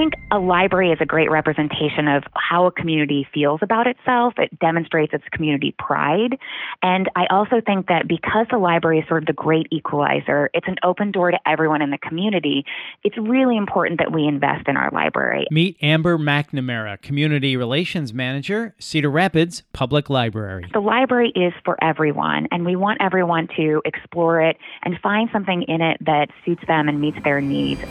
think a library is a great representation of how a community feels about itself. It demonstrates its community pride. And I also think that because the library is sort of the great equalizer, it's an open door to everyone in the community. It's really important that we invest in our library. Meet Amber McNamara, Community Relations Manager, Cedar Rapids Public Library. The library is for everyone, and we want everyone to explore it and find something in it that suits them and meets their needs.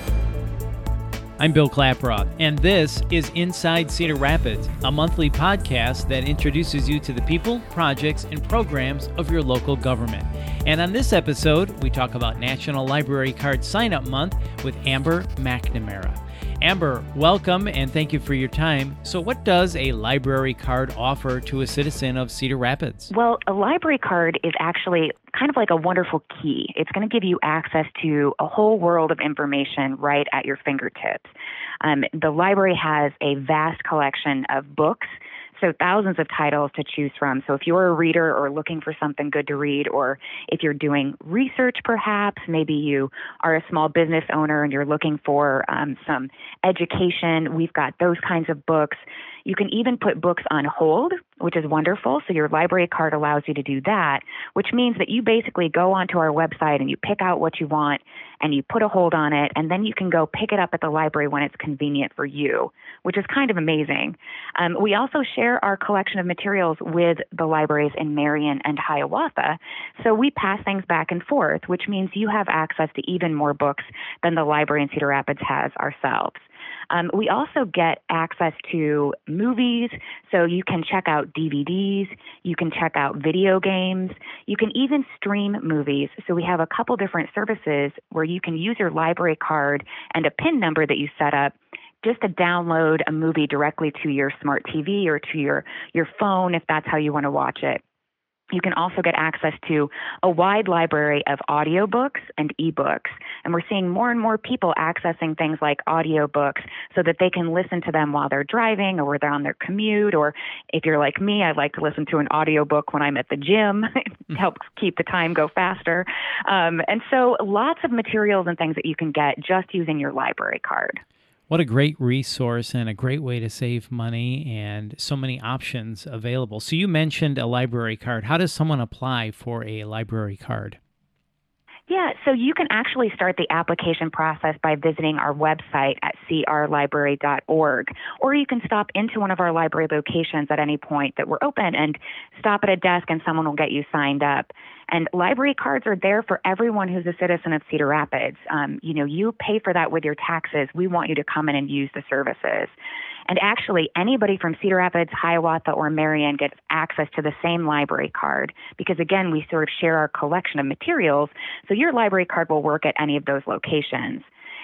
I'm Bill Klaproth, and this is Inside Cedar Rapids, a monthly podcast that introduces you to the people, projects, and programs of your local government. And on this episode, we talk about National Library Card Sign Up Month with Amber McNamara. Amber, welcome and thank you for your time. So, what does a library card offer to a citizen of Cedar Rapids? Well, a library card is actually kind of like a wonderful key. It's going to give you access to a whole world of information right at your fingertips. Um, the library has a vast collection of books so thousands of titles to choose from. So if you're a reader or looking for something good to read, or if you're doing research, perhaps maybe you are a small business owner and you're looking for um, some education, we've got those kinds of books. You can even put books on hold, which is wonderful. So your library card allows you to do that, which means that you basically go onto our website and you pick out what you want and you put a hold on it, and then you can go pick it up at the library when it's convenient for you, which is kind of amazing. Um, we also share our collection of materials with the libraries in Marion and Hiawatha. So we pass things back and forth, which means you have access to even more books than the library in Cedar Rapids has ourselves. Um, we also get access to movies, so you can check out DVDs, you can check out video games, you can even stream movies. So we have a couple different services where you can use your library card and a PIN number that you set up just to download a movie directly to your smart TV or to your, your phone if that's how you want to watch it. You can also get access to a wide library of audiobooks and ebooks. And we're seeing more and more people accessing things like audiobooks so that they can listen to them while they're driving or while they're on their commute. Or if you're like me, I like to listen to an audiobook when I'm at the gym. it helps keep the time go faster. Um, and so lots of materials and things that you can get just using your library card. What a great resource and a great way to save money and so many options available. So, you mentioned a library card. How does someone apply for a library card? Yeah, so you can actually start the application process by visiting our website at crlibrary.org, or you can stop into one of our library locations at any point that we're open and stop at a desk and someone will get you signed up. And library cards are there for everyone who's a citizen of Cedar Rapids. Um, you know, you pay for that with your taxes. We want you to come in and use the services. And actually, anybody from Cedar Rapids, Hiawatha, or Marion gets access to the same library card because, again, we sort of share our collection of materials. So your library card will work at any of those locations.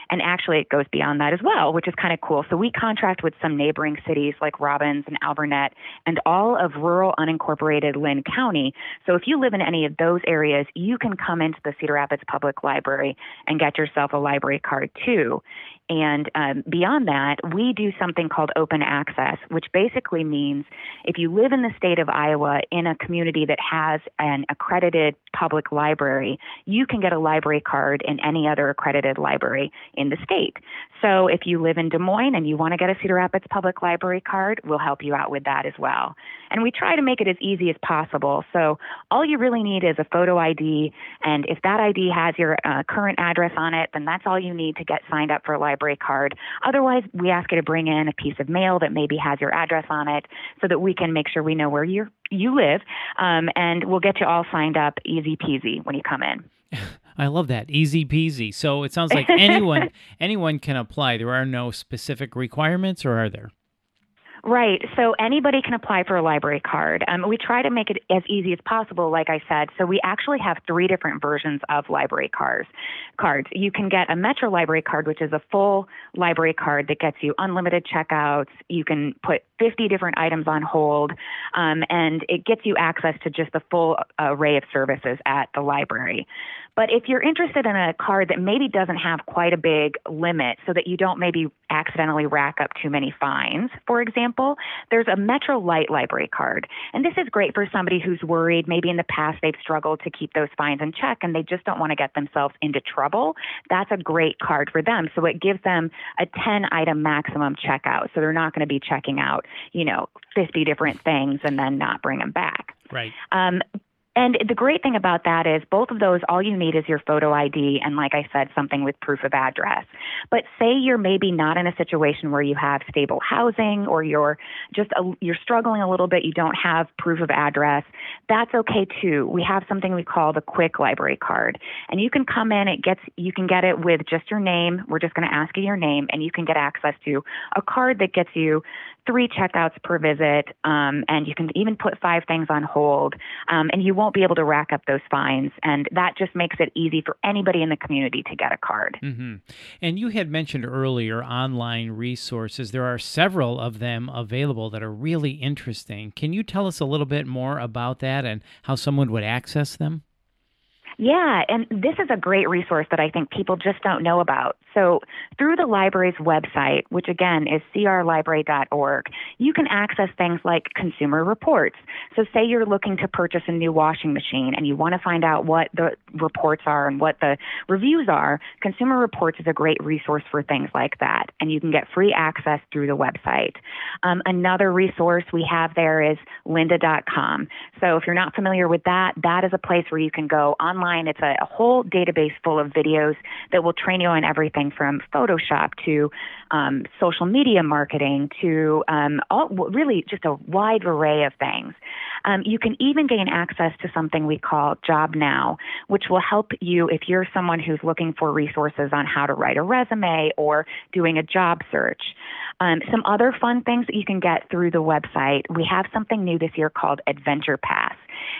And actually, it goes beyond that as well, which is kind of cool. So we contract with some neighboring cities like Robins and Alburnett and all of rural unincorporated Linn County. So if you live in any of those areas, you can come into the Cedar Rapids Public Library and get yourself a library card too. And um, beyond that, we do something called open access, which basically means if you live in the state of Iowa in a community that has an accredited public library, you can get a library card in any other accredited library in the state. So if you live in Des Moines and you want to get a Cedar Rapids Public Library card, we'll help you out with that as well. And we try to make it as easy as possible. So all you really need is a photo ID, and if that ID has your uh, current address on it, then that's all you need to get signed up for a library library card. Otherwise, we ask you to bring in a piece of mail that maybe has your address on it so that we can make sure we know where you you live, um, and we'll get you all signed up easy peasy when you come in. I love that easy peasy. So it sounds like anyone anyone can apply. There are no specific requirements, or are there? Right. So anybody can apply for a library card. Um, we try to make it as easy as possible, like I said. So we actually have three different versions of library cards. Cards. You can get a Metro library card, which is a full library card that gets you unlimited checkouts. You can put 50 different items on hold, um, and it gets you access to just the full array of services at the library. But if you're interested in a card that maybe doesn't have quite a big limit so that you don't maybe accidentally rack up too many fines, for example, example, there's a Metro Light library card. And this is great for somebody who's worried. Maybe in the past they've struggled to keep those fines in check and they just don't want to get themselves into trouble. That's a great card for them. So it gives them a 10 item maximum checkout. So they're not going to be checking out, you know, 50 different things and then not bring them back. Right. Um, and the great thing about that is both of those, all you need is your photo ID and, like I said, something with proof of address. But say you're maybe not in a situation where you have stable housing or you're just a, you're struggling a little bit, you don't have proof of address. That's okay too. We have something we call the Quick Library Card, and you can come in. It gets you can get it with just your name. We're just going to ask you your name, and you can get access to a card that gets you three checkouts per visit, um, and you can even put five things on hold, um, and you won't be able to rack up those fines. And that just makes it easy for anybody in the community to get a card. Mm-hmm. And you had mentioned earlier online resources. There are several of them available that are really interesting. Can you tell us a little bit more about that and how someone would access them? Yeah, and this is a great resource that I think people just don't know about. So, through the library's website, which again is crlibrary.org, you can access things like consumer reports. So, say you're looking to purchase a new washing machine and you want to find out what the reports are and what the reviews are, Consumer Reports is a great resource for things like that. And you can get free access through the website. Um, another resource we have there is lynda.com. So, if you're not familiar with that, that is a place where you can go online online. It's a, a whole database full of videos that will train you on everything from Photoshop to um, social media marketing to um, all, really just a wide array of things. Um, you can even gain access to something we call JobNow, which will help you if you're someone who's looking for resources on how to write a resume or doing a job search. Um, some other fun things that you can get through the website. We have something new this year called Adventure Pass.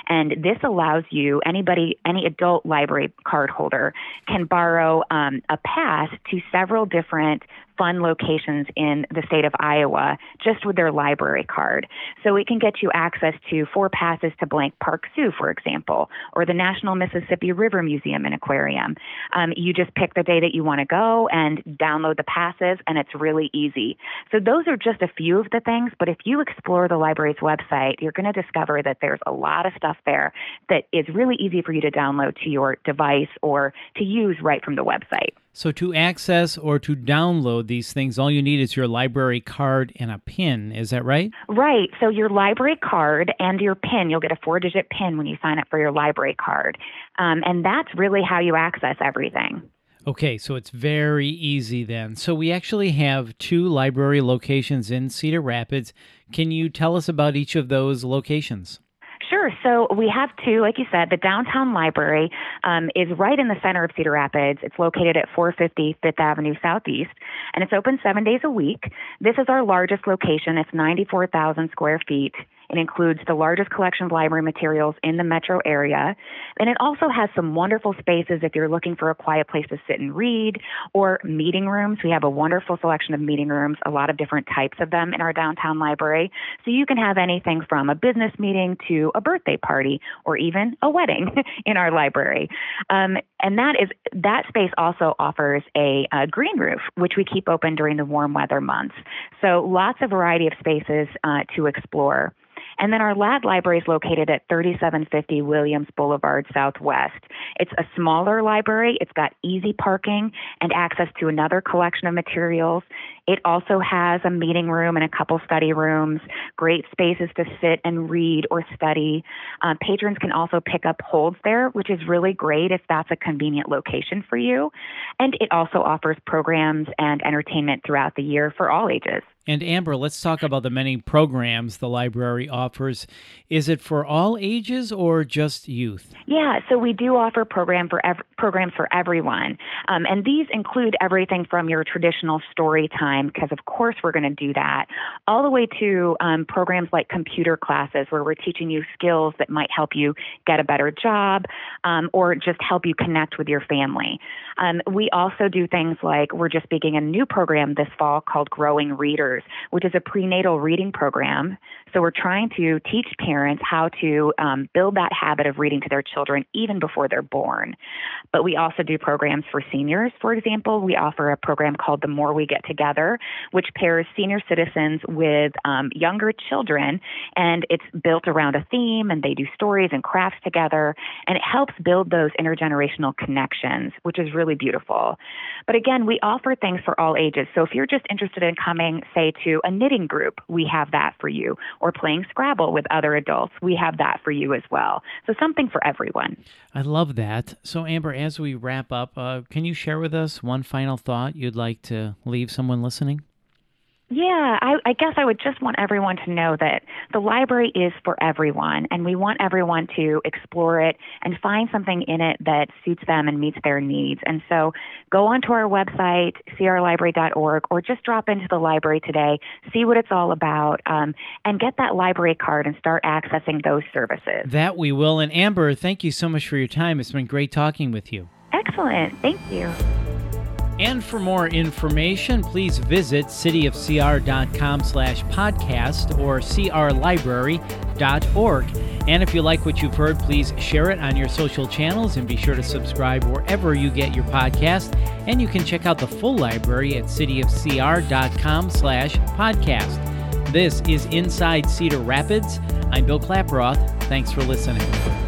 And this allows you, anybody, any adult library card holder can borrow um, a pass to several different fun locations in the state of Iowa just with their library card. So it can get you access to four passes to Blank Park Zoo, for example, or the National Mississippi River Museum and Aquarium. Um, you just pick the day that you want to go and download the passes, and it's really easy. So those are just a few of the things, but if you explore the library's website, you're going to discover that there's a lot of stuff there that is really easy for you to download to your device or to use right from the website. So, to access or to download these things, all you need is your library card and a PIN. Is that right? Right. So, your library card and your PIN, you'll get a four digit PIN when you sign up for your library card. Um, and that's really how you access everything. Okay, so it's very easy then. So, we actually have two library locations in Cedar Rapids. Can you tell us about each of those locations? Sure. So we have two, like you said, the downtown library um, is right in the center of Cedar Rapids. It's located at 450 Fifth Avenue Southeast, and it's open seven days a week. This is our largest location. It's 94,000 square feet. It includes the largest collection of library materials in the metro area. And it also has some wonderful spaces if you're looking for a quiet place to sit and read or meeting rooms. We have a wonderful selection of meeting rooms, a lot of different types of them in our downtown library. So you can have anything from a business meeting to a birthday party or even a wedding in our library. Um, and that is that space also offers a, a, green roof, which we keep open during the warm weather months. So lots of variety of spaces uh, to explore. And then our Ladd library is located at 3750 Williams Boulevard Southwest. It's a smaller library. It's got easy parking and access to another collection of materials. It also has a meeting room and a couple study rooms, great spaces to sit and read or study. Uh, patrons can also pick up holds there, which is really great if that's a convenient location for you. And it also offers programs and entertainment throughout the year for all ages. And Amber, let's talk about the many programs the library offers. Is it for all ages or just youth? Yeah, so we do offer program for ev- programs for everyone, um, and these include everything from your traditional story time, because of course we're going to do that, all the way to um, programs like computer classes, where we're teaching you skills that might help you get a better job um, or just help you connect with your family. Um, we also do things like we're just beginning a new program this fall called Growing Readers which is a prenatal reading program. So we're trying to teach parents how to um, build that habit of reading to their children even before they're born. But we also do programs for seniors, for example. We offer a program called The More We Get Together which pairs senior citizens with um, younger children. And it's built around a theme, and they do stories and crafts together. And it helps build those intergenerational connections, which is really beautiful. But again, we offer things for all ages. So if you're just interested in coming, say, to a knitting group, we have that for you. Or playing Scrabble with other adults, we have that for you as well. So something for everyone. I love that. So, Amber, as we wrap up, uh, can you share with us one final thought you'd like to leave someone listening? Yeah, I, I guess I would just want everyone to know that the library is for everyone, and we want everyone to explore it and find something in it that suits them and meets their needs. And so go onto our website, crlibrary.org, or just drop into the library today, see what it's all about, um, and get that library card and start accessing those services. That we will. And Amber, thank you so much for your time. It's been great talking with you. Excellent. Thank you. And for more information, please visit cityofcr.com slash podcast or crlibrary.org. And if you like what you've heard, please share it on your social channels and be sure to subscribe wherever you get your podcast. And you can check out the full library at cityofcr.com slash podcast. This is Inside Cedar Rapids. I'm Bill Klaproth. Thanks for listening.